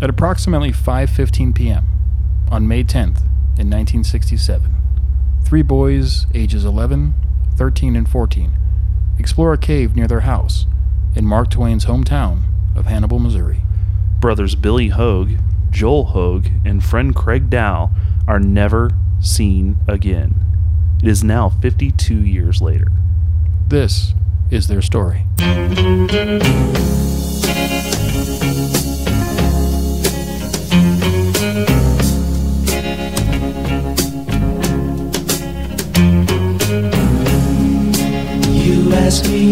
At approximately 5:15 p.m. on May 10th in 1967, three boys ages 11, 13, and 14 explore a cave near their house in Mark Twain's hometown of Hannibal, Missouri. Brothers Billy Hoag, Joel Hoag, and friend Craig Dow are never seen again. It is now 52 years later. This is their story.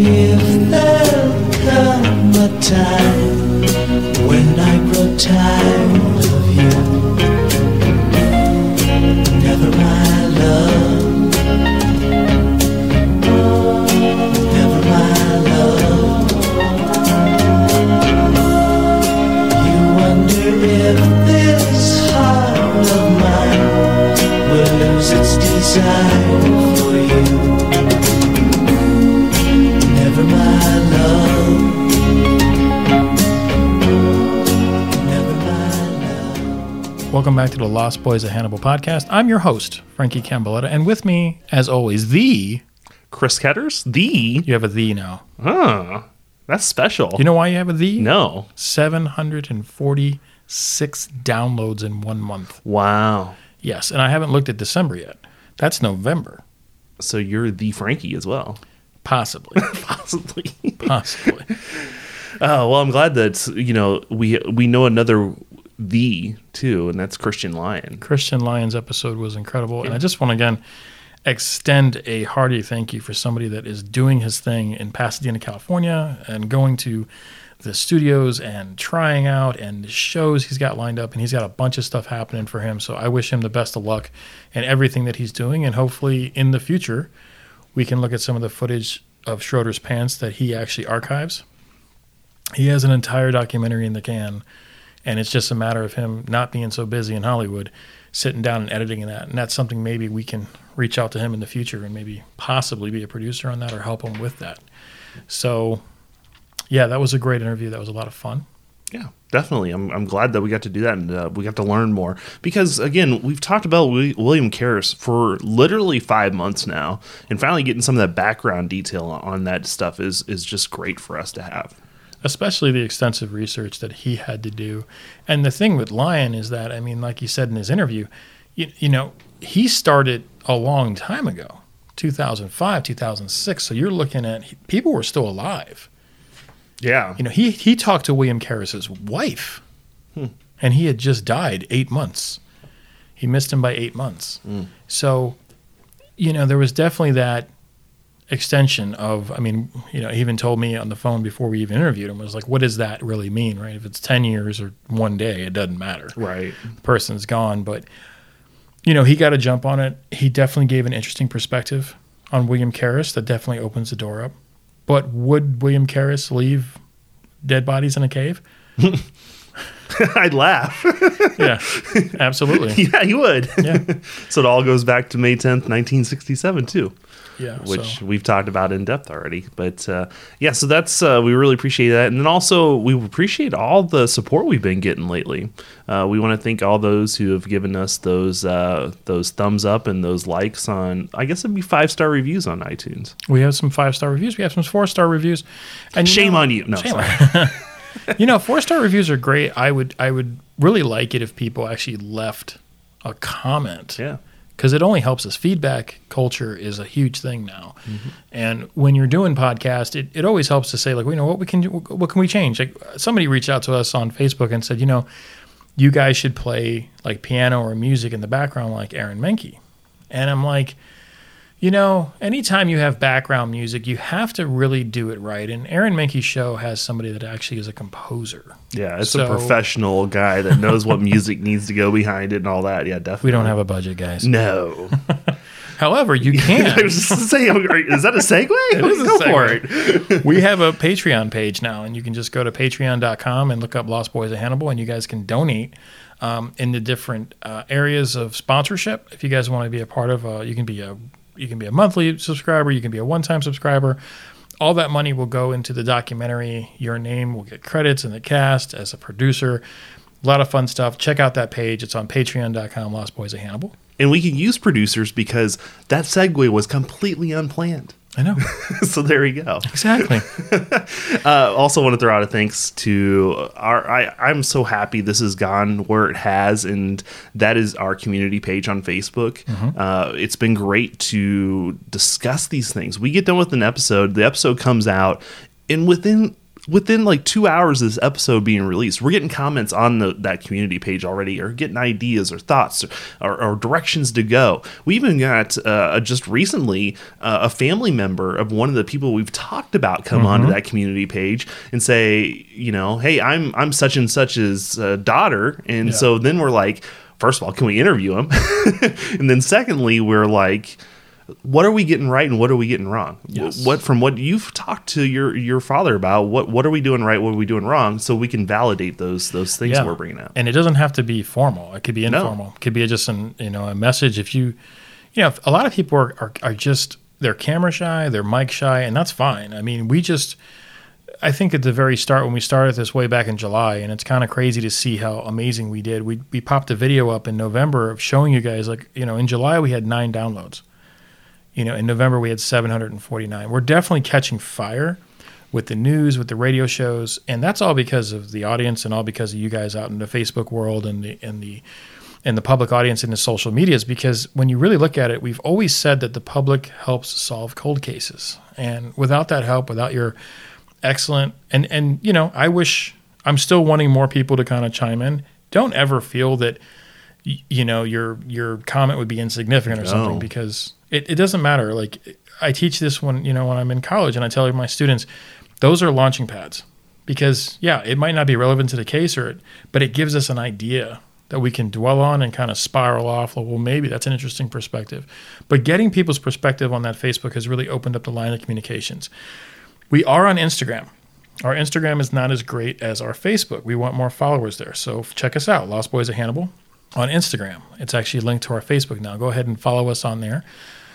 If there'll come a time when I grow tired Welcome back to the Lost Boys of Hannibal podcast. I'm your host, Frankie Cambaletta, and with me, as always, the Chris Ketters? The? you have a the now. Huh. That's special. You know why you have a the? no. 746 downloads in one month. Wow. Yes, and I haven't looked at December yet. That's November, So you're the Frankie as well. possibly, Possibly. possibly. Oh well, I'm glad that you know we we know another the too, and that's Christian Lion. Christian Lyons episode was incredible, and I just want to again extend a hearty thank you for somebody that is doing his thing in Pasadena, California, and going to the studios and trying out and shows he's got lined up, and he's got a bunch of stuff happening for him. So I wish him the best of luck and everything that he's doing, and hopefully in the future we can look at some of the footage of Schroeder's pants that he actually archives. He has an entire documentary in the can, and it's just a matter of him not being so busy in Hollywood, sitting down and editing that. And that's something maybe we can reach out to him in the future and maybe possibly be a producer on that or help him with that. So, yeah, that was a great interview. That was a lot of fun. Yeah, definitely. I'm, I'm glad that we got to do that and uh, we got to learn more because again, we've talked about Wi- William Karras for literally five months now, and finally getting some of that background detail on that stuff is is just great for us to have. Especially the extensive research that he had to do. And the thing with Lyon is that, I mean, like he said in his interview, you, you know, he started a long time ago, 2005, 2006. So you're looking at people were still alive. Yeah, You know, he he talked to William Karras's wife, hmm. and he had just died eight months. He missed him by eight months. Hmm. So, you know, there was definitely that extension of. I mean, you know, he even told me on the phone before we even interviewed him was like, "What does that really mean? Right? If it's ten years or one day, it doesn't matter. right. The person's gone." But you know, he got a jump on it. He definitely gave an interesting perspective on William Karras that definitely opens the door up. But would William Karras leave dead bodies in a cave? I'd laugh. Yeah, absolutely. yeah, you would. Yeah, so it all goes back to May 10th, 1967, too. Yeah. which so, we've talked about in depth already. But uh, yeah, so that's uh, we really appreciate that, and then also we appreciate all the support we've been getting lately. Uh, we want to thank all those who have given us those uh, those thumbs up and those likes on. I guess it'd be five star reviews on iTunes. we have some five star reviews. We have some four star reviews. And Shame know- on you! No, Shame sorry. you know, four star reviews are great. I would I would really like it if people actually left a comment. yeah, because it only helps us. Feedback culture is a huge thing now, Mm-hmm. and when you're doing podcast, it, it always helps to say like, you know, what we can do, what can we change? Like somebody reached out to us on Facebook and said, you know, you guys should play like piano or music in the background like Aaron Mahnke, and I'm like. You know, anytime you have background music, you have to really do it right. And Aaron Mahnke's show has somebody that actually is a composer. yeah, it's So- a professional guy that knows what music needs to go behind it and all that. Yeah, definitely. We don't have a budget, guys. no. However, you can. I was just saying, is that a segue? Go segue. for it. we have a Patreon page now, and you can just go to patreon.com and look up Lost Boys of Hannibal, and you guys can donate um, in the different uh, areas of sponsorship. If you guys want to be a part of, uh, you can be a you can be a monthly subscriber, you can be a one-time subscriber. All that money will go into the documentary. Your name will get credits in the cast as a producer. A lot of fun stuff. Check out that page. It's on patreon.com, Lost Boys of Hannibal. And we can use producers because that segue was completely unplanned. I know. so there you go. exactly. Uh, also, want to throw out a thanks to our. I, I'm so happy this has gone where it has, and that is our community page on Facebook. Uh, it's been great to discuss these things. We get done with an episode, the episode comes out, and within within like two hours of this episode being released, we're getting comments on the, that community page already, or getting ideas or thoughts or, or, or directions to go. We even got uh, just recently uh, a family member of one of the people we've talked about come onto that community page and say, you know, hey, I'm I'm such and such's uh, daughter, and Yeah. so then we're like, first of all, can we interview him? and then secondly, we're like what are we getting right and what are we getting wrong? Yes. What from what you've talked to your your father about? What what are we doing right? What are we doing wrong? So we can validate those those things we're bringing out. And it doesn't have to be formal. It could be No. informal. It could be just an you know a message. If you, you know, a lot of people are, are are just they're camera shy, they're mic shy, and that's fine. I mean, we just. I think at the very start when we started this way back in July, and it's kind of crazy to see how amazing we did. We we popped a video up in November of showing you guys like you know in July we had nine downloads. You know in November we had 749. We're definitely catching fire with the news, with the radio shows, and that's all because of the audience and all because of you guys out in the Facebook world and the and the and the public audience in the social medias. Because when you really look at it, we've always said that the public helps solve cold cases, and without that help, without your excellent and and you know, I wish I'm still wanting more people to kind of chime in. Don't ever feel that you know your your comment would be insignificant or something because it, it doesn't matter. Like i teach this when you know when i'm in college and i tell my students those are launching pads. Because yeah it might not be relevant to the case or but it gives us an idea that we can dwell on and kind of spiral off well maybe that's an interesting perspective. But getting people's perspective on that facebook has really opened up the line of communications. We are on instagram. Our instagram is not as great as our facebook. We want more followers there. So check us out lost boys of hannibal on Instagram. It's actually linked to our Facebook now. Go ahead and follow us on there.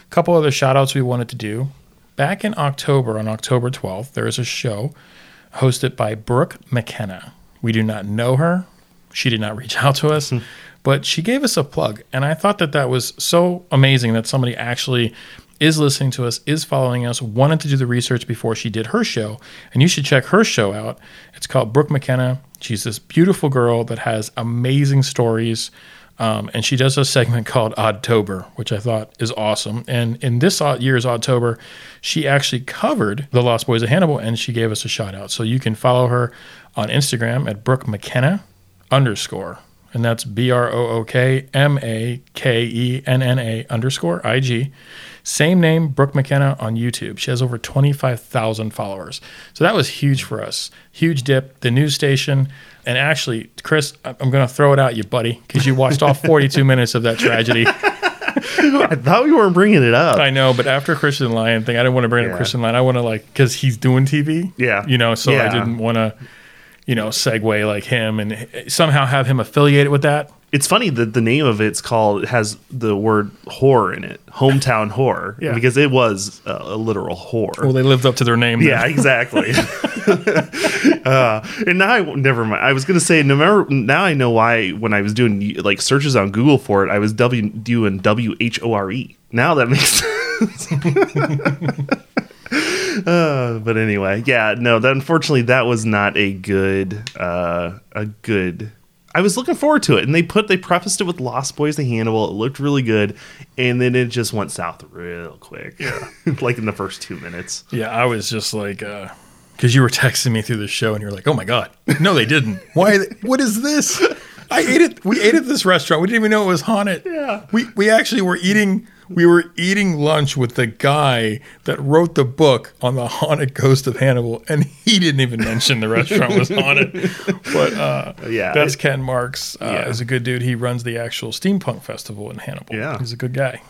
A couple other shout outs we wanted to do. Back in October, on October 12th, there is a show hosted by Brooke McKenna. We do not know her. She did not reach out to us, hmm. but she gave us a plug. And I thought that that was so amazing that somebody actually is listening to us, is following us, wanted to do the research before she did her show. And you should check her show out. It's called Brooke McKenna. She's this beautiful girl that has amazing stories. Um, and she does a segment called Oddtober, which I thought is awesome. And in this year's Oddtober, she actually covered the Lost Boys of Hannibal, and she gave us a shout out. So you can follow her on Instagram at Brooke McKenna underscore, and that's B R O O K M A K E N N A underscore I G. Same name, Brooke McKenna on YouTube. She has over 25,000 followers. So that was huge for us. Huge dip. The news station. And actually, Chris, I'm going to throw it out you, buddy, because you watched all 42 minutes of that tragedy. I thought we weren't bringing it up. I know, but after Christian Lion thing, I didn't want to bring up Christian Lion. I want to like, because he's doing TV. Yeah. You know, so I didn't want to, you know, segue like him and somehow have him affiliated with that. It's funny that the name of it's called it has the word horror in it, hometown horror, Yeah. because it was a, a literal horror. Well, they lived up to their name. then. Yeah, exactly. uh, and now I never mind. I was gonna say, no now I know why when I was doing like searches on Google for it, I was w doing W H O R E. Now that makes sense. uh, but anyway, yeah, no. That unfortunately, that was not a good, uh, a good. I was looking forward to it, and they put they prefaced it with Lost Boys to Hannibal. It looked really good, and then it just went south real quick. Yeah, like in the first two minutes. Yeah, I was just like, because you were texting me through the show, and you're like, "Oh my god, no, they didn't. Why? What is this? I ate it. We ate at this restaurant. We didn't even know it was haunted. Yeah. we we actually were eating. We were eating lunch with the guy that wrote the book on the haunted ghost of Hannibal, and he didn't even mention the restaurant was haunted. But uh, Yeah, that's it- Ken Marks. Uh, Yeah. is a good dude. He runs the actual steampunk festival in Hannibal. Yeah. he's a good guy.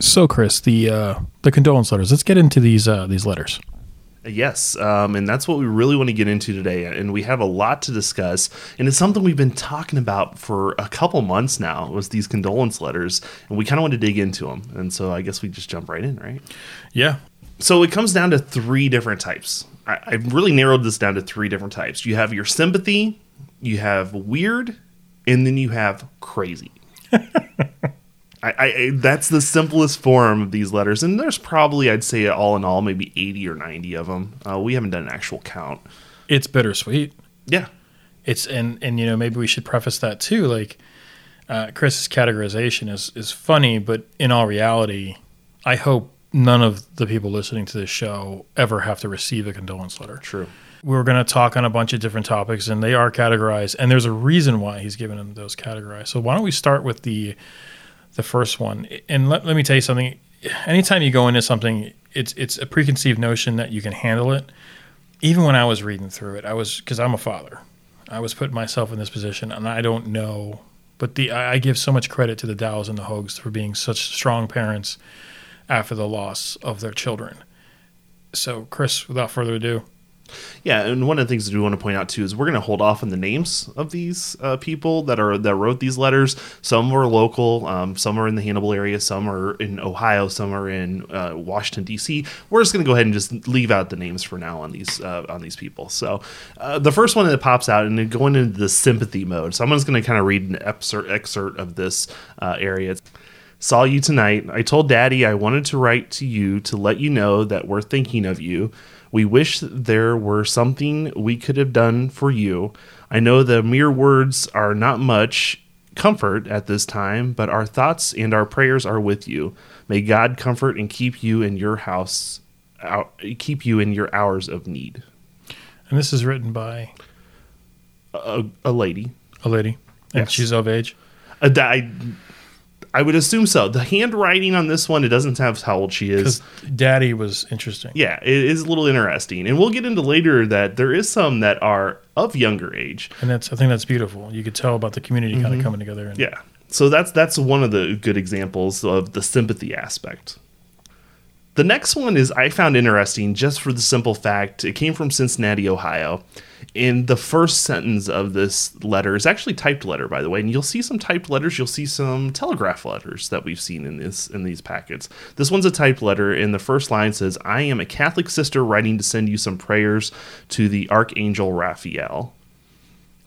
So, Chris, the uh, the condolence letters. Let's get into these uh, these letters. Yes, um, and that's what we really want to get into today. And we have a lot to discuss, and it's something we've been talking about for a couple months now. Was these condolence letters, and we kind of want to dig into them. And so I guess we just jump right in, right? Yeah, So it comes down to three different types. I, I've really narrowed this down to three different types. You have your sympathy, you have weird, and then you have crazy. I, I that's the simplest form of these letters, and there's probably I'd say all in all maybe eighty or ninety of them. Uh, we haven't done an actual count. It's bittersweet. Yeah, It's and and you know maybe we should preface that too. Like uh, Chris's categorization is is funny, but in all reality, I hope none of the people listening to this show ever have to receive a condolence letter. true. we were going to talk on a bunch of different topics and they are categorized and there's a reason why he's given them those categorized so why don't we start with the the first one. And let, let me tell you something. Anytime you go into something it's it's a preconceived notion that you can handle it. Even when i was reading through it i was because i'm a father. I was putting myself in this position and i don't know. But the i give so much credit to the dows and the hogs for being such strong parents after the loss of their children. So chris without further ado Yeah, and one of the things that we want to point out too is we're going to hold off on the names of these uh, people that are that wrote these letters. Some were local, um, some are in the Hannibal area, some are in Ohio, some are in uh, Washington D.C. We're just going to go ahead and just leave out the names for now on these uh, on these people. So uh, the first one that pops out and going into the sympathy mode. Someone's going to kind of read an excerpt excerpt of this uh, area. Saw you tonight. I told Daddy I wanted to write to you to let you know that we're thinking of you. We wish there were something we could have done for you. I know the mere words are not much comfort at this time, but our thoughts and our prayers are with you. May God comfort and keep you in your house, out, keep you in your hours of need. And this is written by A, a lady. a lady, and Yes. she's of age. Uh, a, I, I would assume so. The handwriting on this one, it doesn't have how old she is. Daddy was interesting. Yeah, it is a little interesting, and we'll get into later that there is some that are of younger age. And that's I think that's beautiful. You could tell about the community kind of mm-hmm. coming together. And Yeah, so that's that's one of the good examples of the sympathy aspect. The next one is I found interesting just for the simple fact it came from Cincinnati, Ohio. And the first sentence of this letter is actually typed letter, by the way. And you'll see some typed letters. You'll see some telegraph letters that we've seen in this in these packets. This one's a typed letter, and the first line says, "I am a Catholic sister writing to send you some prayers to the Archangel Raphael."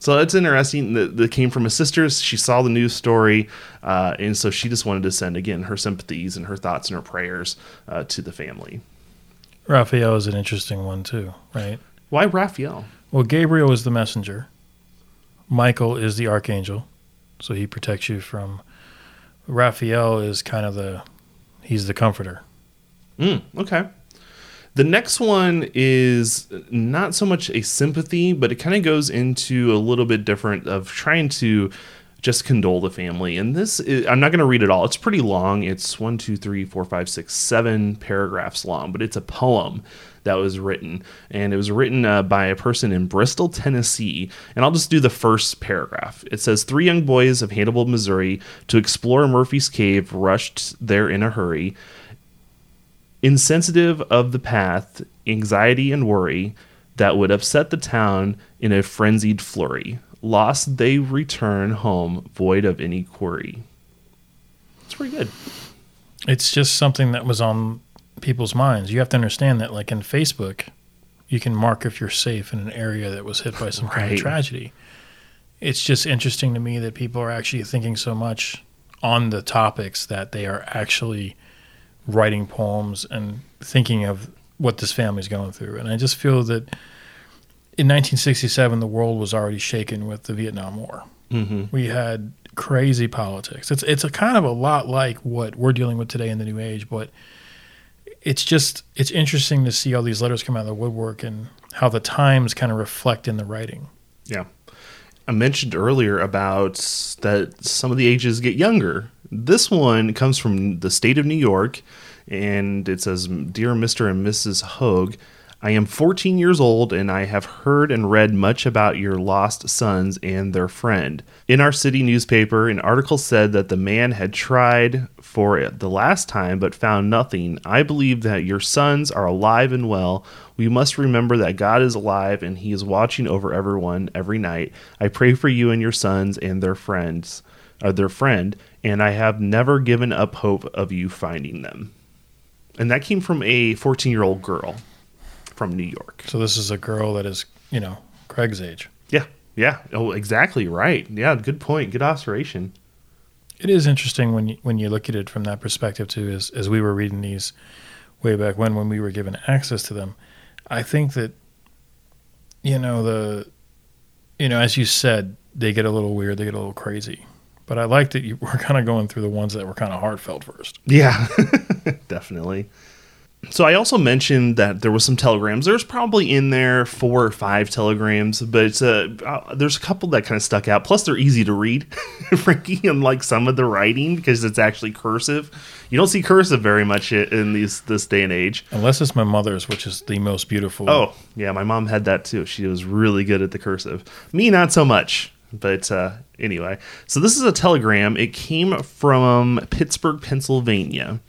So it's interesting. That, that came from a sister. She saw the news story, uh, and so she just wanted to send again her sympathies and her thoughts and her prayers uh, to the family. Raphael is an interesting one too, right? Why Raphael? Well, Gabriel is the messenger. Michael is the archangel, so he protects you from. Raphael is kind of the, he's the comforter. Mm, okay. The next one is not so much a sympathy, but it kind of goes into a little bit different of trying to just condole the family. And this, is, I'm not going to read it all. It's pretty long. It's one, two, three, four, five, six, seven paragraphs long, but it's a poem that was written. And it was written uh, by a person in Bristol, Tennessee. And I'll just do the first paragraph. It says Three young boys of Hannibal, Missouri, to explore Murphy's Cave, rushed there in a hurry. Insensitive of the path, anxiety, and worry that would upset the town in a frenzied flurry. Lost, they return home void of any query. It's pretty good. It's just something that was on people's minds. You have to understand that, like in Facebook, you can mark if you're safe in an area that was hit by some kind of tragedy. It's just interesting to me that people are actually thinking so much on the topics that they are actually writing poems and thinking of what this family's going through. And I just feel that in 1967, the world was already shaken with the Vietnam War. Mm-hmm. We had crazy politics. It's it's a kind of a lot like what we're dealing with today in the new age, but it's just it's interesting to see all these letters come out of the woodwork and how the times kind of reflect in the writing. Yeah. I mentioned earlier about that some of the ages get younger. This one comes from the state of New York, and it says, Dear Mr. and Mrs. Hoag, I am 14 years old and I have heard and read much about your lost sons and their friend. In our city newspaper, an article said that the man had tried for it the last time but found nothing. I believe that your sons are alive and well. We must remember that God is alive and he is watching over everyone every night. I pray for you and your sons and their friends, or their friend, and I have never given up hope of you finding them. And that came from a 14 year old girl from New York. So this is a girl that is, you know, Craig's age. Yeah, Yeah. Oh, exactly right. Yeah. Good point. Good observation. It is interesting when you, when you look at it from that perspective too. As as we were reading these way back when, when we were given access to them, I think that you know the you know as you said, they get a little weird, they get a little crazy. But I like that you were kind of going through the ones that were kind of heartfelt first. Yeah, definitely. So I also mentioned that there was some telegrams. There's probably in there four or five telegrams, but it's a, uh, there's a couple that kind of stuck out. Plus, they're easy to read, Frankie, unlike some of the writing because it's actually cursive. You don't see cursive very much in these this day and age. Unless it's my mother's, which is the most beautiful. Oh, yeah, my mom had that too. She was really good at the cursive. Me, not so much. But uh, anyway, so this is a telegram. It came from Pittsburgh, Pennsylvania,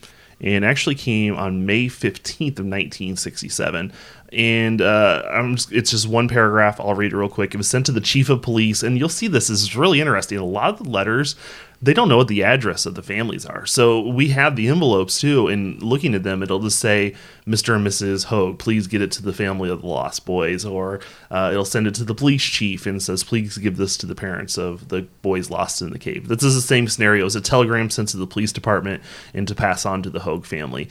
and actually came on May 15th of 1967. And uh, just, it's just one paragraph. I'll read it real quick. It was sent to the chief of police, and you'll see this is really interesting. A lot of the letters they don't know what the address of the families are. So we have the envelopes too, and looking at them, it'll just say Mr. and Mrs. Hoag, please get it to the family of the lost boys, or uh, it'll send it to the police chief and says, please give this to the parents of the boys lost in the cave. This is the same scenario as a telegram sent to the police department and to pass on to the Hoag family.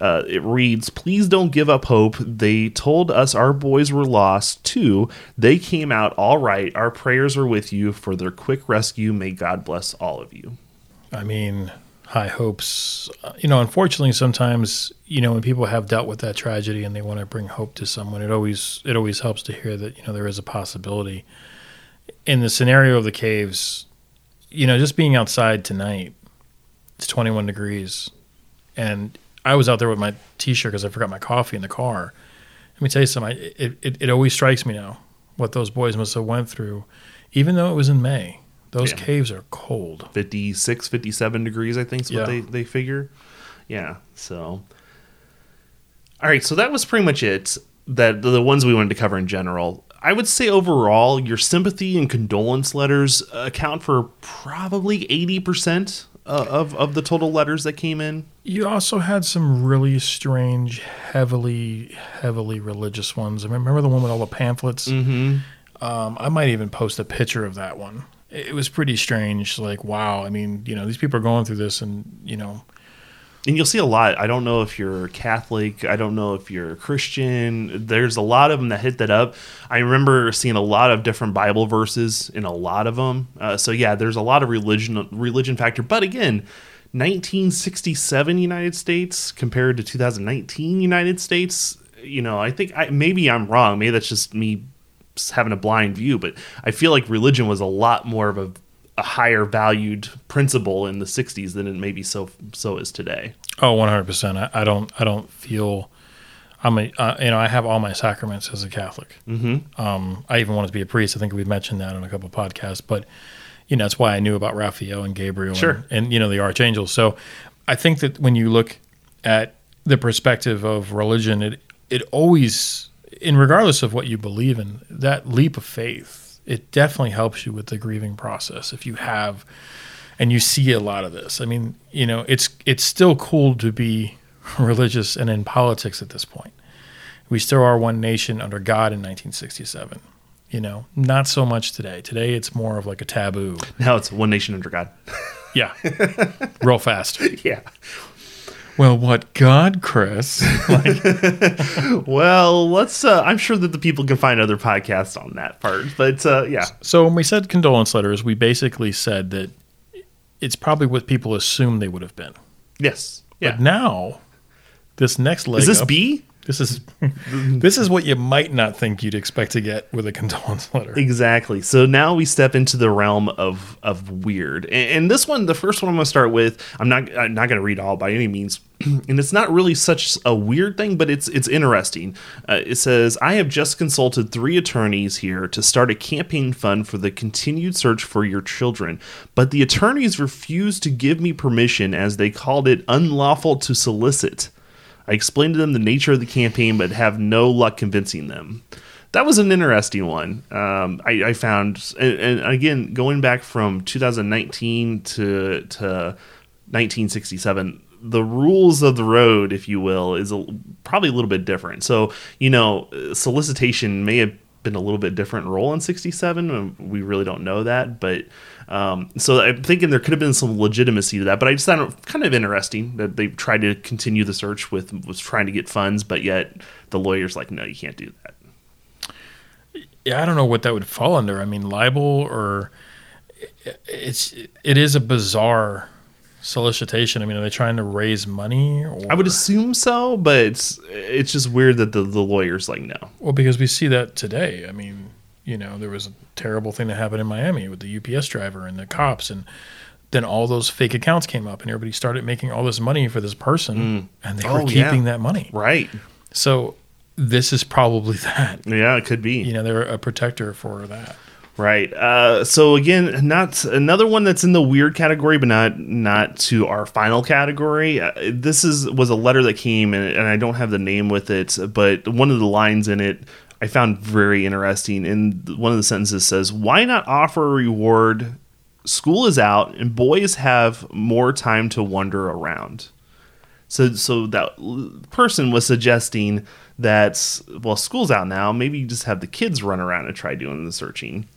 Uh, it reads, Please don't give up hope. They told us our boys were lost too. They came out all right. Our prayers are with you for their quick rescue. May God bless all of you. I mean, high hopes. You know, unfortunately, sometimes you know when people have dealt with that tragedy and they want to bring hope to someone, it always it always helps to hear that you know there is a possibility. In the scenario of the caves, you know, just being outside tonight, it's 21 degrees, and I was out there with my T-shirt because I forgot my coffee in the car. Let me tell you something. I- It, it it always strikes me now what those boys must have went through, even though it was in May. Those Yeah. caves are cold. 56, 57 degrees, I think is what Yeah. they, they figure. Yeah. So, all right. So that was pretty much it. That the ones we wanted to cover in general. I would say overall, your sympathy and condolence letters account for probably 80% uh, of, of the total letters that came in. You also had some really strange, heavily, heavily religious ones. I remember the one with all the pamphlets. Mm-hmm. Um, I might even post a picture of that one. It it was pretty strange. Like, wow. I mean, you know, these people are going through this, and you know, and you'll see a lot. I don't know if you're Catholic. I don't know if you're Christian. There's a lot of them that hit that up. I remember seeing a lot of different Bible verses in a lot of them. Uh, so yeah, there's a lot of religion religion factor. But again, 1967 United States compared to 2019 United States. You know, I think I, maybe I'm wrong. Maybe that's just me having a blind view. But I feel like religion was a lot more of a a higher valued principle in the 60s than it maybe so so is today. Oh, oh, one hundred percent. I I don't, I don't feel. I'm a, uh, you know, I have all my sacraments as a Catholic. Mm-hmm. Um, I even wanted to be a priest. I think we've mentioned that on a couple of podcasts, but you know, that's why I knew about Raphael and Gabriel Sure. and, and, you know, the archangels. So I think that when you look at the perspective of religion, it, it always, in regardless of what you believe in, that leap of faith, it definitely helps you with the grieving process. If you have, and you see a lot of this, I mean, you know, it's, it's still cool to be religious and in politics at this point. We still are one nation under God in 1967. You know, not so much today. Today, it's more of like a taboo. Now it's one nation under God. Yeah, real fast. yeah. Well, what God, Chris? Well, let's. Uh, I'm sure that the people can find other podcasts on that part, but uh, yeah, so when we said condolence letters, we basically said that it's probably what people assume they would have been. yes, yeah. But now, this next leg Is this up- B? This is this is what you might not think you'd expect to get with a condolence letter. Exactly. So now we step into the realm of of weird, and, and this one, the first one I'm going to start with. I'm not I'm not going to read all by any means, and it's not really such a weird thing, but it's it's interesting. Uh, it says, "I have just consulted three attorneys here to start a campaign fund for the continued search for your children, but the attorneys refused to give me permission, as they called it unlawful to solicit." I explained to them the nature of the campaign, but have no luck convincing them. That was an interesting one. Um, I, I found, and, and again, going back from 2019 to to 1967, the rules of the road, if you will, is a, probably a little bit different. So, you know, solicitation may have been a little bit different role in 67 we really don't know that but um, so i'm thinking there could have been some legitimacy to that but i just found it kind of interesting that they tried to continue the search with was trying to get funds but yet the lawyer's like no you can't do that yeah, I don't know what that would fall under. I mean, libel or it's it is a bizarre solicitation. I mean, are they trying to raise money? Or, i would assume so but it's it's just weird that the, the lawyer's like no well because we see that today. I mean, you know, there was a terrible thing that happened in Miami with the UPS driver and the cops, and then all those fake accounts came up, and everybody started making all this money for this person, and they were Oh, yeah. keeping that money. right So this is probably that. yeah it could be You know, they're a protector for that. Right. Uh, so again, not another one that's in the weird category, but not not to our final category. Uh, this is was a letter that came, and, and I don't have the name with it, but one of the lines in it I found very interesting. And one of the sentences says, "Why not offer a reward? School is out, and boys have more time to wander around." So, so that person was suggesting that well, school's out now. Maybe you just have the kids run around and try doing the searching.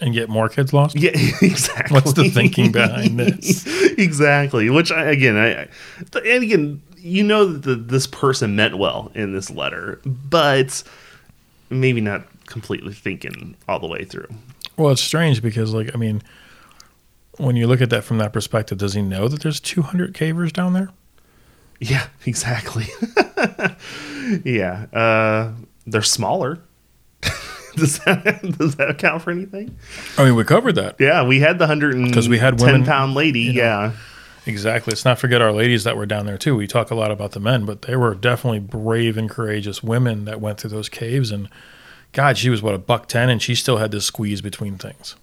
And get more kids lost? Yeah, exactly. What's the thinking behind this? exactly. Which I, again, I, and again, you know that the, this person meant well in this letter, but maybe not completely thinking all the way through. Well, it's strange because, like, I mean, when you look at that from that perspective, does he know that there's 200 cavers down there? Yeah, exactly. yeah, uh, they're smaller. does that does that account for anything? I mean, we covered that. Yeah, we had the hundred and 'Cause we had ten women, pound lady. you know. yeah, Exactly. Let's not forget our ladies that were down there, too. We talk a lot about the men, but they were definitely brave and courageous women that went through those caves. And God, she was, what, a buck 10, and she still had to squeeze between things.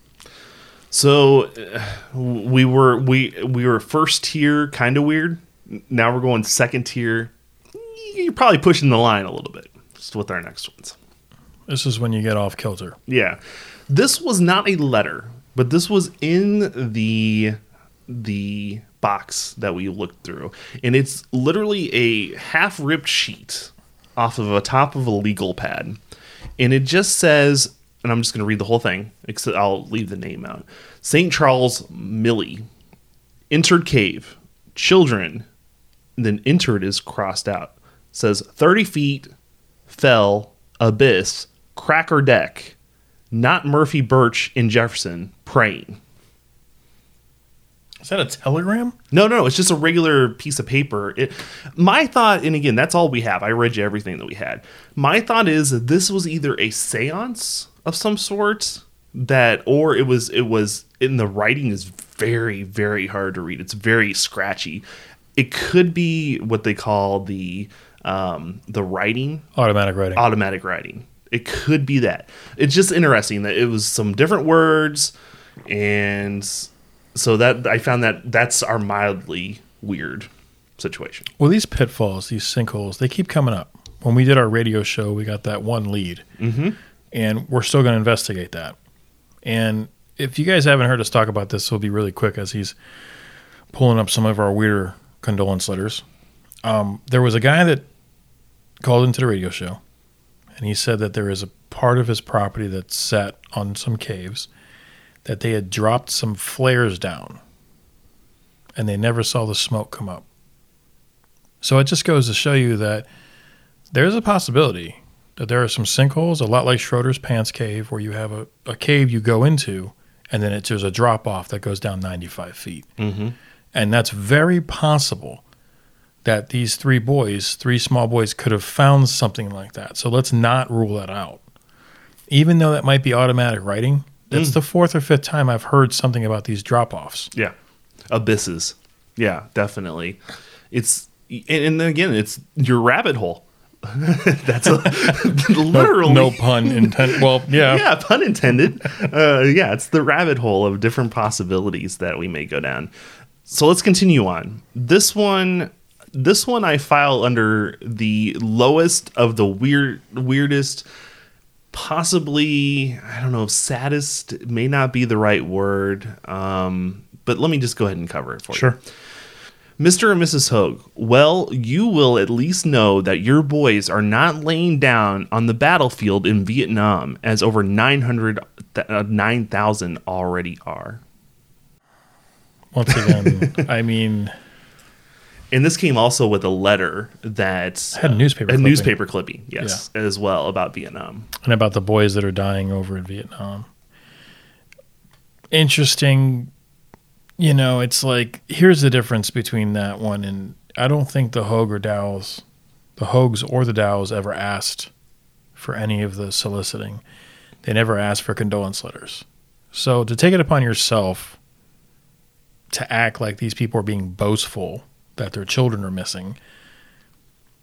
So uh, we were we we were first tier, kind of weird. Now we're going second tier. You're probably pushing the line a little bit. Just with our next ones. This is when you get off kilter. Yeah, this was not a letter, but this was in the the box that we looked through, and it's literally a half ripped sheet off of a top of a legal pad, and it just says, and I'm just going to read the whole thing. Except I'll leave the name out. St. Charles Millie entered cave, children, and then entered is crossed out. Says 30 feet, fell, abyss, cracker deck, not Murphy Birch in Jefferson, praying. Is that a telegram? No, no, it's just a regular piece of paper. It, my thought, and again, that's all we have. I read you everything that we had. My thought is that this was either a séance of some sort that, or it was, it was in the writing is very, very hard to read. It's very scratchy. It could be what they call the um, the writing Automatic writing. automatic writing. It could be that. It's just interesting that it was some different words, and so that I found that that's our mildly weird situation. Well, these pitfalls, these sinkholes, they keep coming up. When we did our radio show, we got that one lead, mm-hmm. and we're still going to investigate that. And if you guys haven't heard us talk about this, we'll be really quick as he's pulling up some of our weirder condolence letters. Um, there was a guy that called into the radio show, and he said that there is a part of his property that's set on some caves that they had dropped some flares down, and they never saw the smoke come up. So it just goes to show you that there's a possibility that there are some sinkholes, a lot like Schroeder's Pants Cave, where you have a, a cave you go into and then it's, there's a drop off that goes down 95 feet. Mm-hmm. And that's very possible that these three boys, three small boys, could have found something like that. So let's not rule that out. Even though that might be automatic writing, that's the fourth or fifth time I've heard something about these drop offs. Yeah, abysses. Yeah, definitely. It's and, and then again, it's your rabbit hole. that's a, literally No pun intended. Well, yeah. yeah, pun intended. Uh, yeah, it's the rabbit hole of different possibilities that we may go down. So let's continue on. This one, this one, I file under the lowest of the weird, weirdest, possibly I don't know, saddest may not be the right word. Um, but let me just go ahead and cover it for you. Sure. Mr. and Mrs. Hoag, well, you will at least know that your boys are not laying down on the battlefield in Vietnam, as over 900, uh, 9,000 already are. Once again, I mean, And this came also with a letter that Had a newspaper a clipping. newspaper clipping, yes, as well about Vietnam. and about the boys that are dying over in Vietnam. Interesting. You know, it's like here's the difference between that one and I don't think the Hoag or Dows, the Hoags or the Dows ever asked for any of the soliciting. They never asked for condolence letters. So to take it upon yourself to act like these people are being boastful that their children are missing.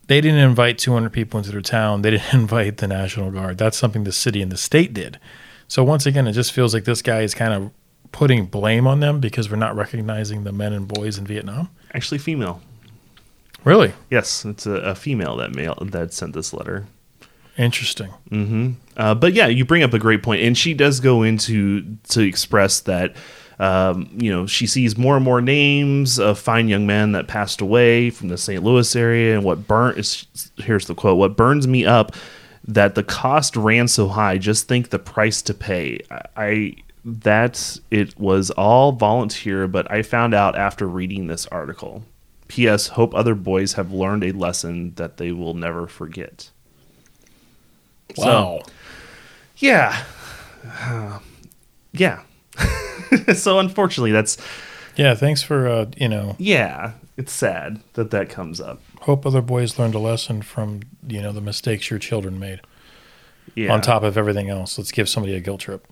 They didn't invite 200 people into their town. They didn't invite the National Guard. That's something the city and the state did. So once again, it just feels like this guy is kind of putting blame on them because we're not recognizing the men and boys in Vietnam. Actually, female. Really Yes, it's a, a female that mail that sent this letter. interesting. hmm Uh, but yeah, you bring up a great point, and she does go into to express that. Um, you know, she sees more and more names of fine young men that passed away from the St. Louis area, and what burnt is here's the quote: "What burns me up that the cost ran so high. Just think the price to pay. I, that it was all volunteer, but I found out after reading this article. P.S. Hope other boys have learned a lesson that they will never forget. So- Wow. Yeah. Uh, yeah. so unfortunately, that's yeah. Thanks for uh, you know. yeah. It's sad that that comes up. Hope other boys learned a lesson from you know the mistakes your children made. Yeah. On top of everything else, let's give somebody a guilt trip.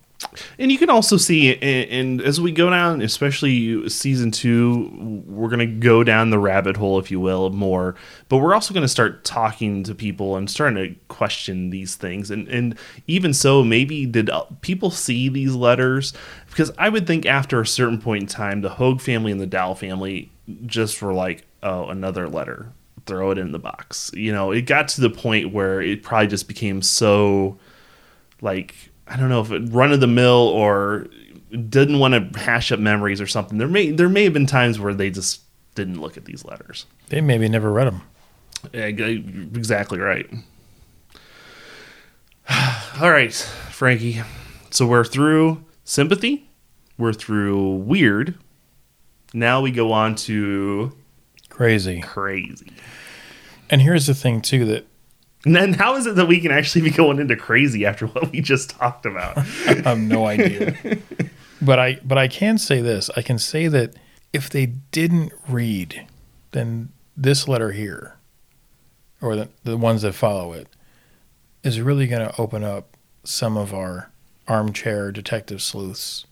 And you can also see, and, and as we go down, especially season two, we're going to go down the rabbit hole, if you will, more. But we're also going to start talking to people and starting to question these things. And and even so, maybe did uh, people see these letters? Because I would think after a certain point in time, the Hoag family and the Dow family just were like, oh, another letter, throw it in the box. You know, it got to the point where it probably just became so like I don't know if it run of the mill or didn't want to hash up memories or something. There may there may have been times where they just didn't look at these letters. They maybe never read them. Exactly right. All right, Frankie. So we're through sympathy. We're through weird. Now we go on to Crazy. crazy. And here's the thing too that And then how is it that we can actually be going into crazy after what we just talked about? I have no idea. but I but I can say this. I can say that if they didn't read, then this letter here, or the, the ones that follow it, is really going to open up some of our armchair detective sleuths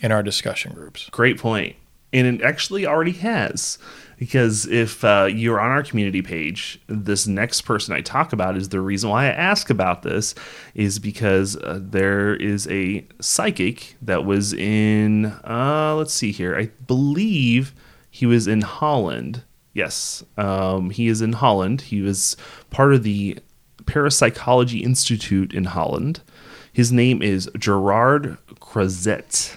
in our discussion groups. Great point. And it actually already has. Because if uh, you're on our community page, this next person I talk about is the reason why I ask about this, is because uh, there is a psychic that was in, uh, let's see here, I believe he was in Holland. Yes, um, he is in Holland. He was part of the Parapsychology Institute in Holland. His name is Gerard Croiset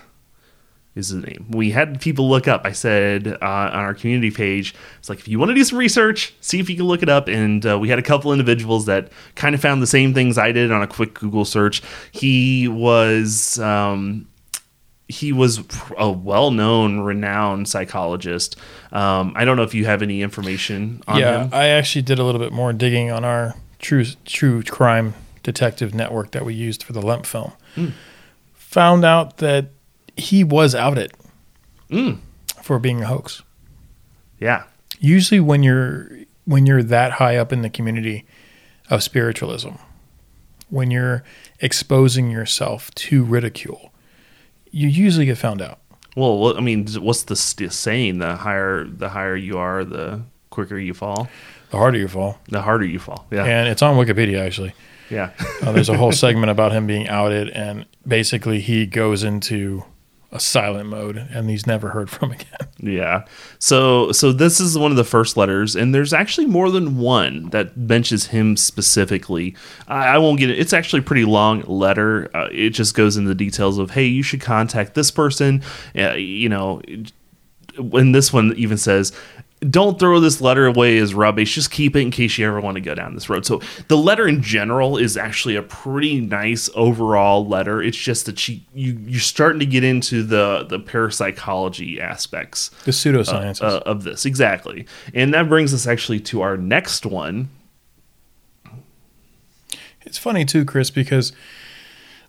is his name. We had people look up. I said uh, on our community page, it's like if you want to do some research, see if you can look it up. And uh, we had a couple individuals that kind of found the same things I did on a quick Google search. He was. Um, he was a well-known, renowned psychologist. Um, I don't know if you have any information on yeah, him. I actually did a little bit more digging on our true true crime detective network that we used for the Lemp film. Hmm. Found out that he was outed Mm, for being a hoax. yeah, Usually, when you're when you're that high up in the community of spiritualism, when you're exposing yourself to ridicule, you usually get found out. Well, I mean, what's the saying? The higher the higher you are, the quicker you fall. The harder you fall, The harder you fall. Yeah, and it's on Wikipedia actually. yeah. Uh, there's a whole segment about him being outed, and basically he goes into a silent mode, and he's never heard from again. Yeah. So so this is one of the first letters, and there's actually more than one that mentions him specifically. I, I won't get it. It's actually a pretty long letter. Uh, it just goes into the details of, hey, you should contact this person. Uh, you know, and this one even says, don't throw this letter away as rubbish. Just keep it in case you ever want to go down this road. So the letter in general is actually a pretty nice overall letter. It's just that you, you you're starting to get into the the parapsychology aspects The pseudosciences. uh, of this exactly, and that brings us actually to our next one. it's funny too, Chris, because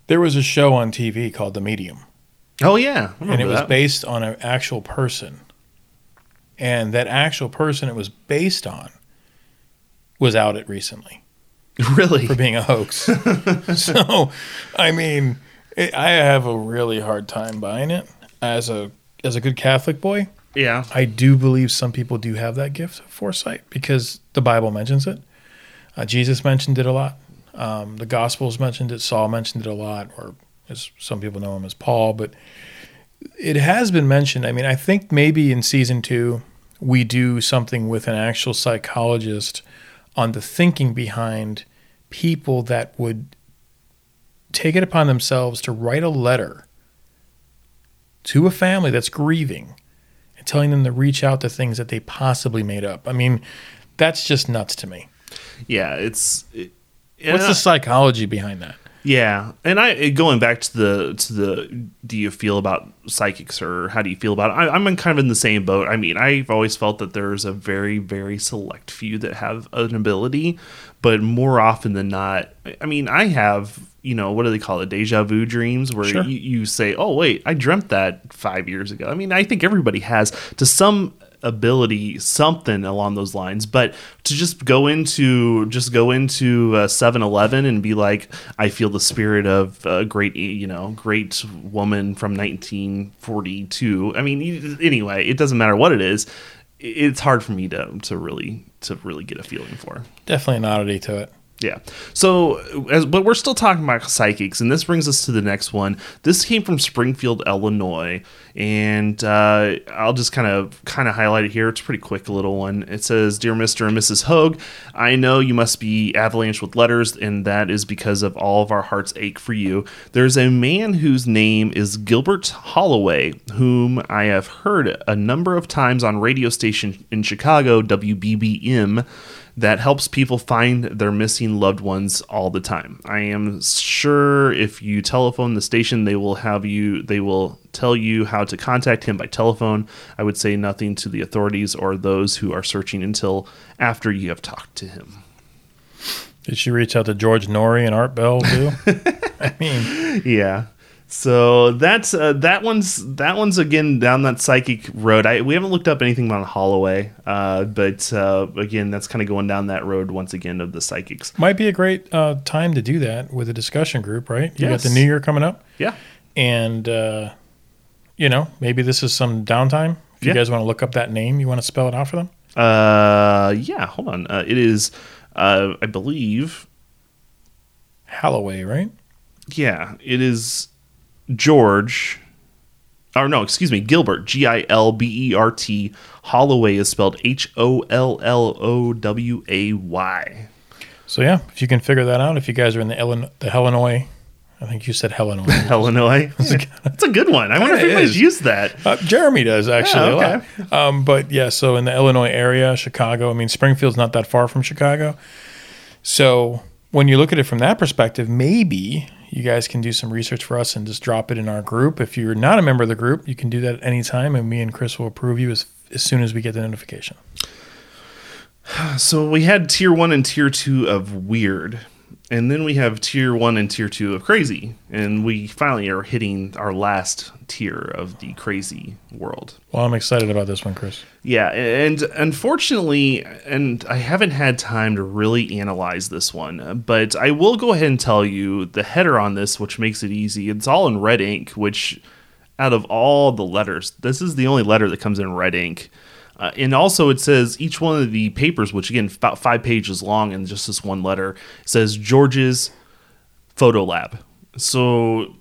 there was a show on TV called The Medium, Oh yeah, and it remember was that. based on an actual person. And that actual person it was based on was outed recently really for being a hoax. so, I mean, it, I have a really hard time buying it as a as a good Catholic boy. yeah. I do believe some people do have that gift of foresight because the Bible mentions it. Uh, Jesus mentioned it a lot. Um, the Gospels mentioned it. Saul mentioned it a lot, or as some people know him as Paul. But it has been mentioned. I mean, I think maybe in season two we do something with an actual psychologist on the thinking behind people that would take it upon themselves to write a letter to a family that's grieving and telling them to reach out to things that they possibly made up. I mean, that's just nuts to me. Yeah, it's it, What's the psychology behind that? Yeah, and I eh, going back to the to the do you feel about psychics or how do you feel about it? I, I'm kind of in the same boat. I mean, I've always felt that there's a very very select few that have an ability, but more often than not, I mean, I have you know what do they call it deja vu dreams where Sure. you, you say, oh wait, I dreamt that five years ago. I mean, I think everybody has to some ability something along those lines. But to just go into just go into uh, 7-eleven and be like i feel the spirit of a great you know great woman from 1942 i mean anyway it doesn't matter what it is it's hard for me to to really to really get a feeling for. Definitely an oddity to it. Yeah. So, as, but we're still talking about psychics, and this brings us to the next one. This came from Springfield, Illinois, and uh, I'll just kind of kind of highlight it here. It's a pretty quick little one. It says, "Dear Mister and Mrs. Hoag, I know you must be avalanche with letters, and that is because of all of our hearts ache for you. There's a man whose name is Gilbert Holloway, whom I have heard a number of times on radio station in Chicago, WBBM." That helps people find their missing loved ones all the time. I am sure if you telephone the station, they will have you, they will tell you how to contact him by telephone. I would say nothing to the authorities or those who are searching until after you have talked to him. Did she reach out to George Noory and Art Bell too? I mean, Yeah. So that's uh, that one's that one's again down that psychic road. I we haven't looked up anything about Holloway, uh, but uh, again that's kind of going down that road once again of the psychics. might be a great uh, time to do that with a discussion group, right? You Yes. got the new year coming up, Yeah. and uh, you know maybe this is some downtime. If Yeah. you guys want to look up that name, you want to spell it out for them. Uh, yeah. Hold on. Uh, it is, uh, I believe. Holloway, right? Yeah, it is George. Or no, excuse me, Gilbert. G I L B E R T. Holloway is spelled H O L L O W A Y. So yeah, if you can figure that out, if you guys are in the Illinois, the Illinois, I think you said Illinois. Illinois. That's a good one. I wonder if anybody's used that. Uh, Jeremy does actually Yeah, a lot. Um, but yeah, so in the Illinois area, Chicago. I mean, Springfield's not that far from Chicago. So when you look at it from that perspective, maybe you guys can do some research for us and just drop it in our group. If you're not a member of the group, you can do that at any time, and me and Chris will approve you as as soon as we get the notification. So we had tier one and tier two of weird, and then we have tier one and tier two of crazy, and we finally are hitting our last tier of the crazy world. Well, I'm excited about this one, Chris. Yeah, and unfortunately, and I haven't had time to really analyze this one, but I will go ahead and tell you the header on this, which makes it easy. It's all in red ink, which out of all the letters, this is the only letter that comes in red ink. Uh, and also, it says each one of the papers, which again, about five pages long, and just this one letter, says George's Photo Lab. So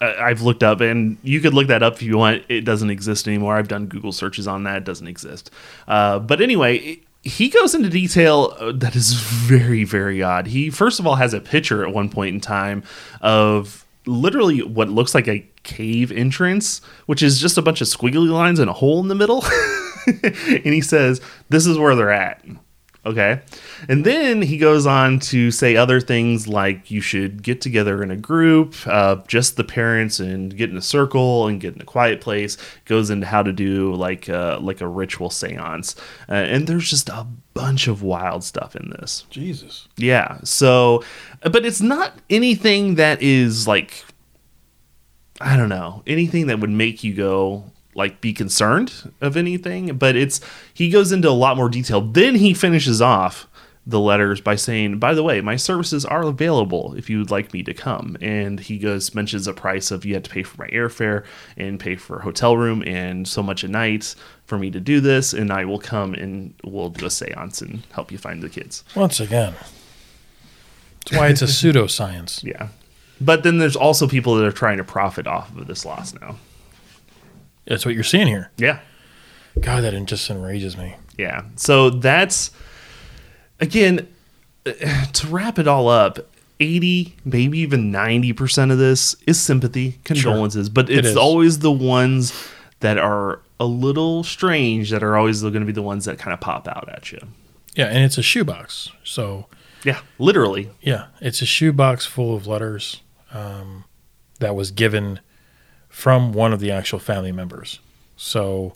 uh, I've looked up, and you could look that up if you want. It doesn't exist anymore. I've done Google searches on that. It doesn't exist. Uh, but anyway, he goes into detail uh, that is very, very odd. He, first of all, has a picture at one point in time of literally what looks like a cave entrance, which is just a bunch of squiggly lines and a hole in the middle. and he says, This is where they're at. Okay. And then he goes on to say other things like you should get together in a group, uh, just the parents, and get in a circle and get in a quiet place. Goes into how to do like uh, like a ritual seance, uh, and there's just a bunch of wild stuff in this. Jesus. Yeah. So, but it's not anything that is like, I don't know, anything that would make you go like be concerned of anything. But it's he goes into a lot more detail. Then he finishes off the letters by saying, "By the way, my services are available if you would like me to come." And he goes mentions a price of you have to pay for my airfare and pay for a hotel room and so much a night for me to do this, and I will come and we'll do a séance and help you find the kids. Once again, that's why it's a pseudoscience. Yeah. But then there's also people that are trying to profit off of this loss now. That's what you're seeing here. Yeah. God, that just enrages me. Yeah. So that's again uh, to wrap it all up. 80, maybe even 90% of this is sympathy, condolences, but it's is. always the ones that are a little strange that are always going to be the ones that kind of pop out at you. Yeah, and it's a shoebox. So Yeah, literally. yeah, it's a shoebox full of letters um, that was given from one of the actual family members. So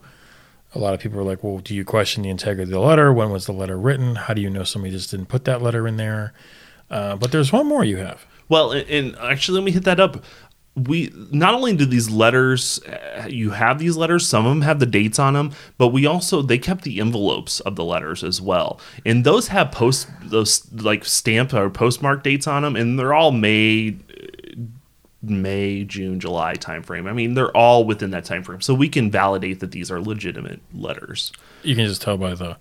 a lot of people are like, "Well, do you question the integrity of the letter? When was the letter written? How do you know somebody just didn't put that letter in there?" Uh, but there's one more you have. Well, and, actually, let me hit that up. We not only do these letters, uh, you have these letters. Some of them have the dates on them, but we also they kept the envelopes of the letters as well, and those have post those like stamp or postmark dates on them, and they're all May, May, June, July timeframe. I mean, they're all within that time frame, so we can validate that these are legitimate letters. You can just tell by the,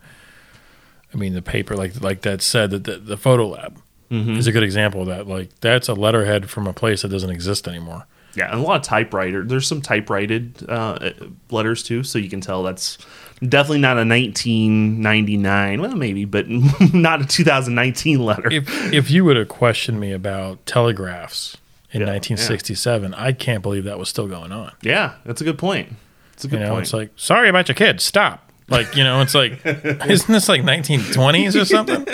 I mean, the paper, like like that said that the, the photo lab is a good example of that. Like that's a letterhead from a place that doesn't exist anymore. Yeah, and a lot of typewriter. There's some typewritten uh, letters too, so you can tell that's definitely not a 1999. Well, maybe, but not a 2019 letter. if if you would have questioned me about telegraphs in Yeah, 1967, I can't believe that was still going on. yeah, that's a good point. It's a You good know, point. it's like sorry about your kid. Stop. Like you know, it's like isn't this like 1920s or something?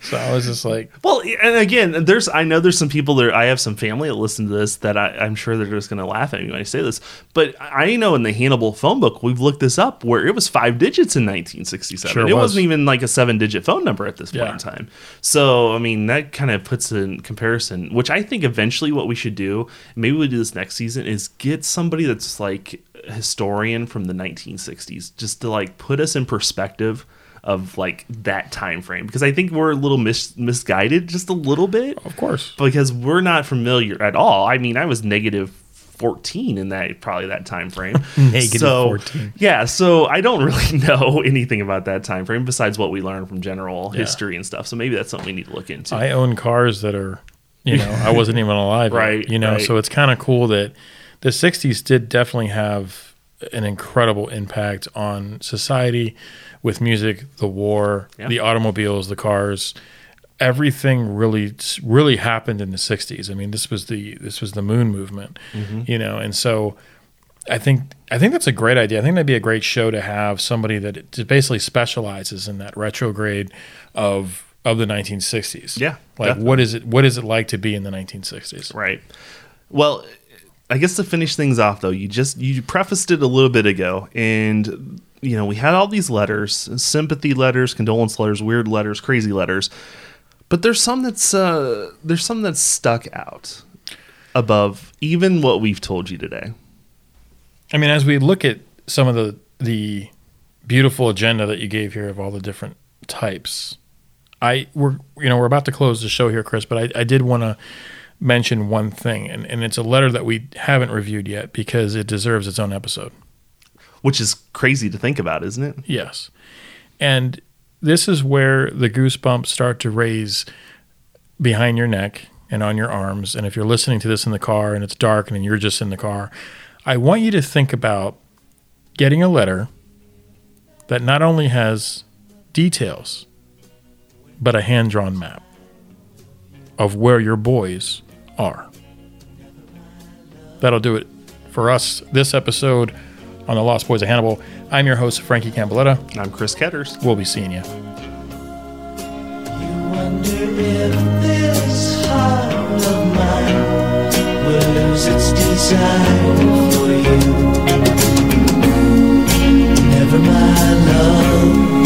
So I was just like, well, and again, there's I know there's some people there. I have some family that listen to this that I, I'm sure they're just going to laugh at me when I say this. But I know in the Hannibal phone book we've looked this up where it was five digits in 1967. Sure it was. wasn't even like a seven digit phone number at this point Yeah. in time. So I mean that kind of puts in comparison. Which I think eventually what we should do, maybe we do this next season, is get somebody that's like historian from the 1960s, just to like put us in perspective of like that time frame because I think we're a little mis- misguided just a little bit of course. because we're not familiar at all. I mean, I was negative 14 in that probably that time frame. Negative so, 14. Yeah, so I don't really know anything about that time frame besides what we learned from general history and stuff. So maybe that's something we need to look into. I own cars that are, you know, I wasn't even alive. Right, You know, right. so it's kind of cool that the 60s did definitely have an incredible impact on society with music, the war, Yeah. the automobiles, the cars. Everything really, really happened in the 60s. I mean, this was the this was the moon movement, Mm-hmm. you know, and so I think I think that's a great idea. I think that'd be a great show to have somebody that basically specializes in that retrograde of of the 1960s. Yeah, like definitely. what is it? What is it like to be in the 1960s? Right. Well, I guess to finish things off though, you just you prefaced it a little bit ago and you know, we had all these letters, sympathy letters, condolence letters, weird letters, crazy letters. But there's some that's uh there's some that's stuck out above even what we've told you today. I mean, as we look at some of the the beautiful agenda that you gave here of all the different types, I we're you know we're about to close the show here, Chris, but I, I did want to mention one thing, and, and it's a letter that we haven't reviewed yet because it deserves its own episode. Which is crazy to think about, isn't it? Yes. And this is where the goosebumps start to raise behind your neck and on your arms. And if you're listening to this in the car and it's dark and you're just in the car, I want you to think about getting a letter that not only has details, but a hand drawn map of where your boys are. That'll do it for us this episode on the Lost Boys of Hannibal. I'm your host, Frankie Camboletta. I'm Chris Ketters. We'll be seeing you.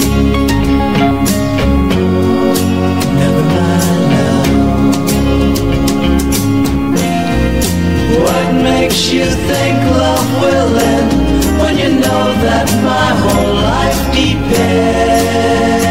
You What makes you think love will end when you know that my whole life depends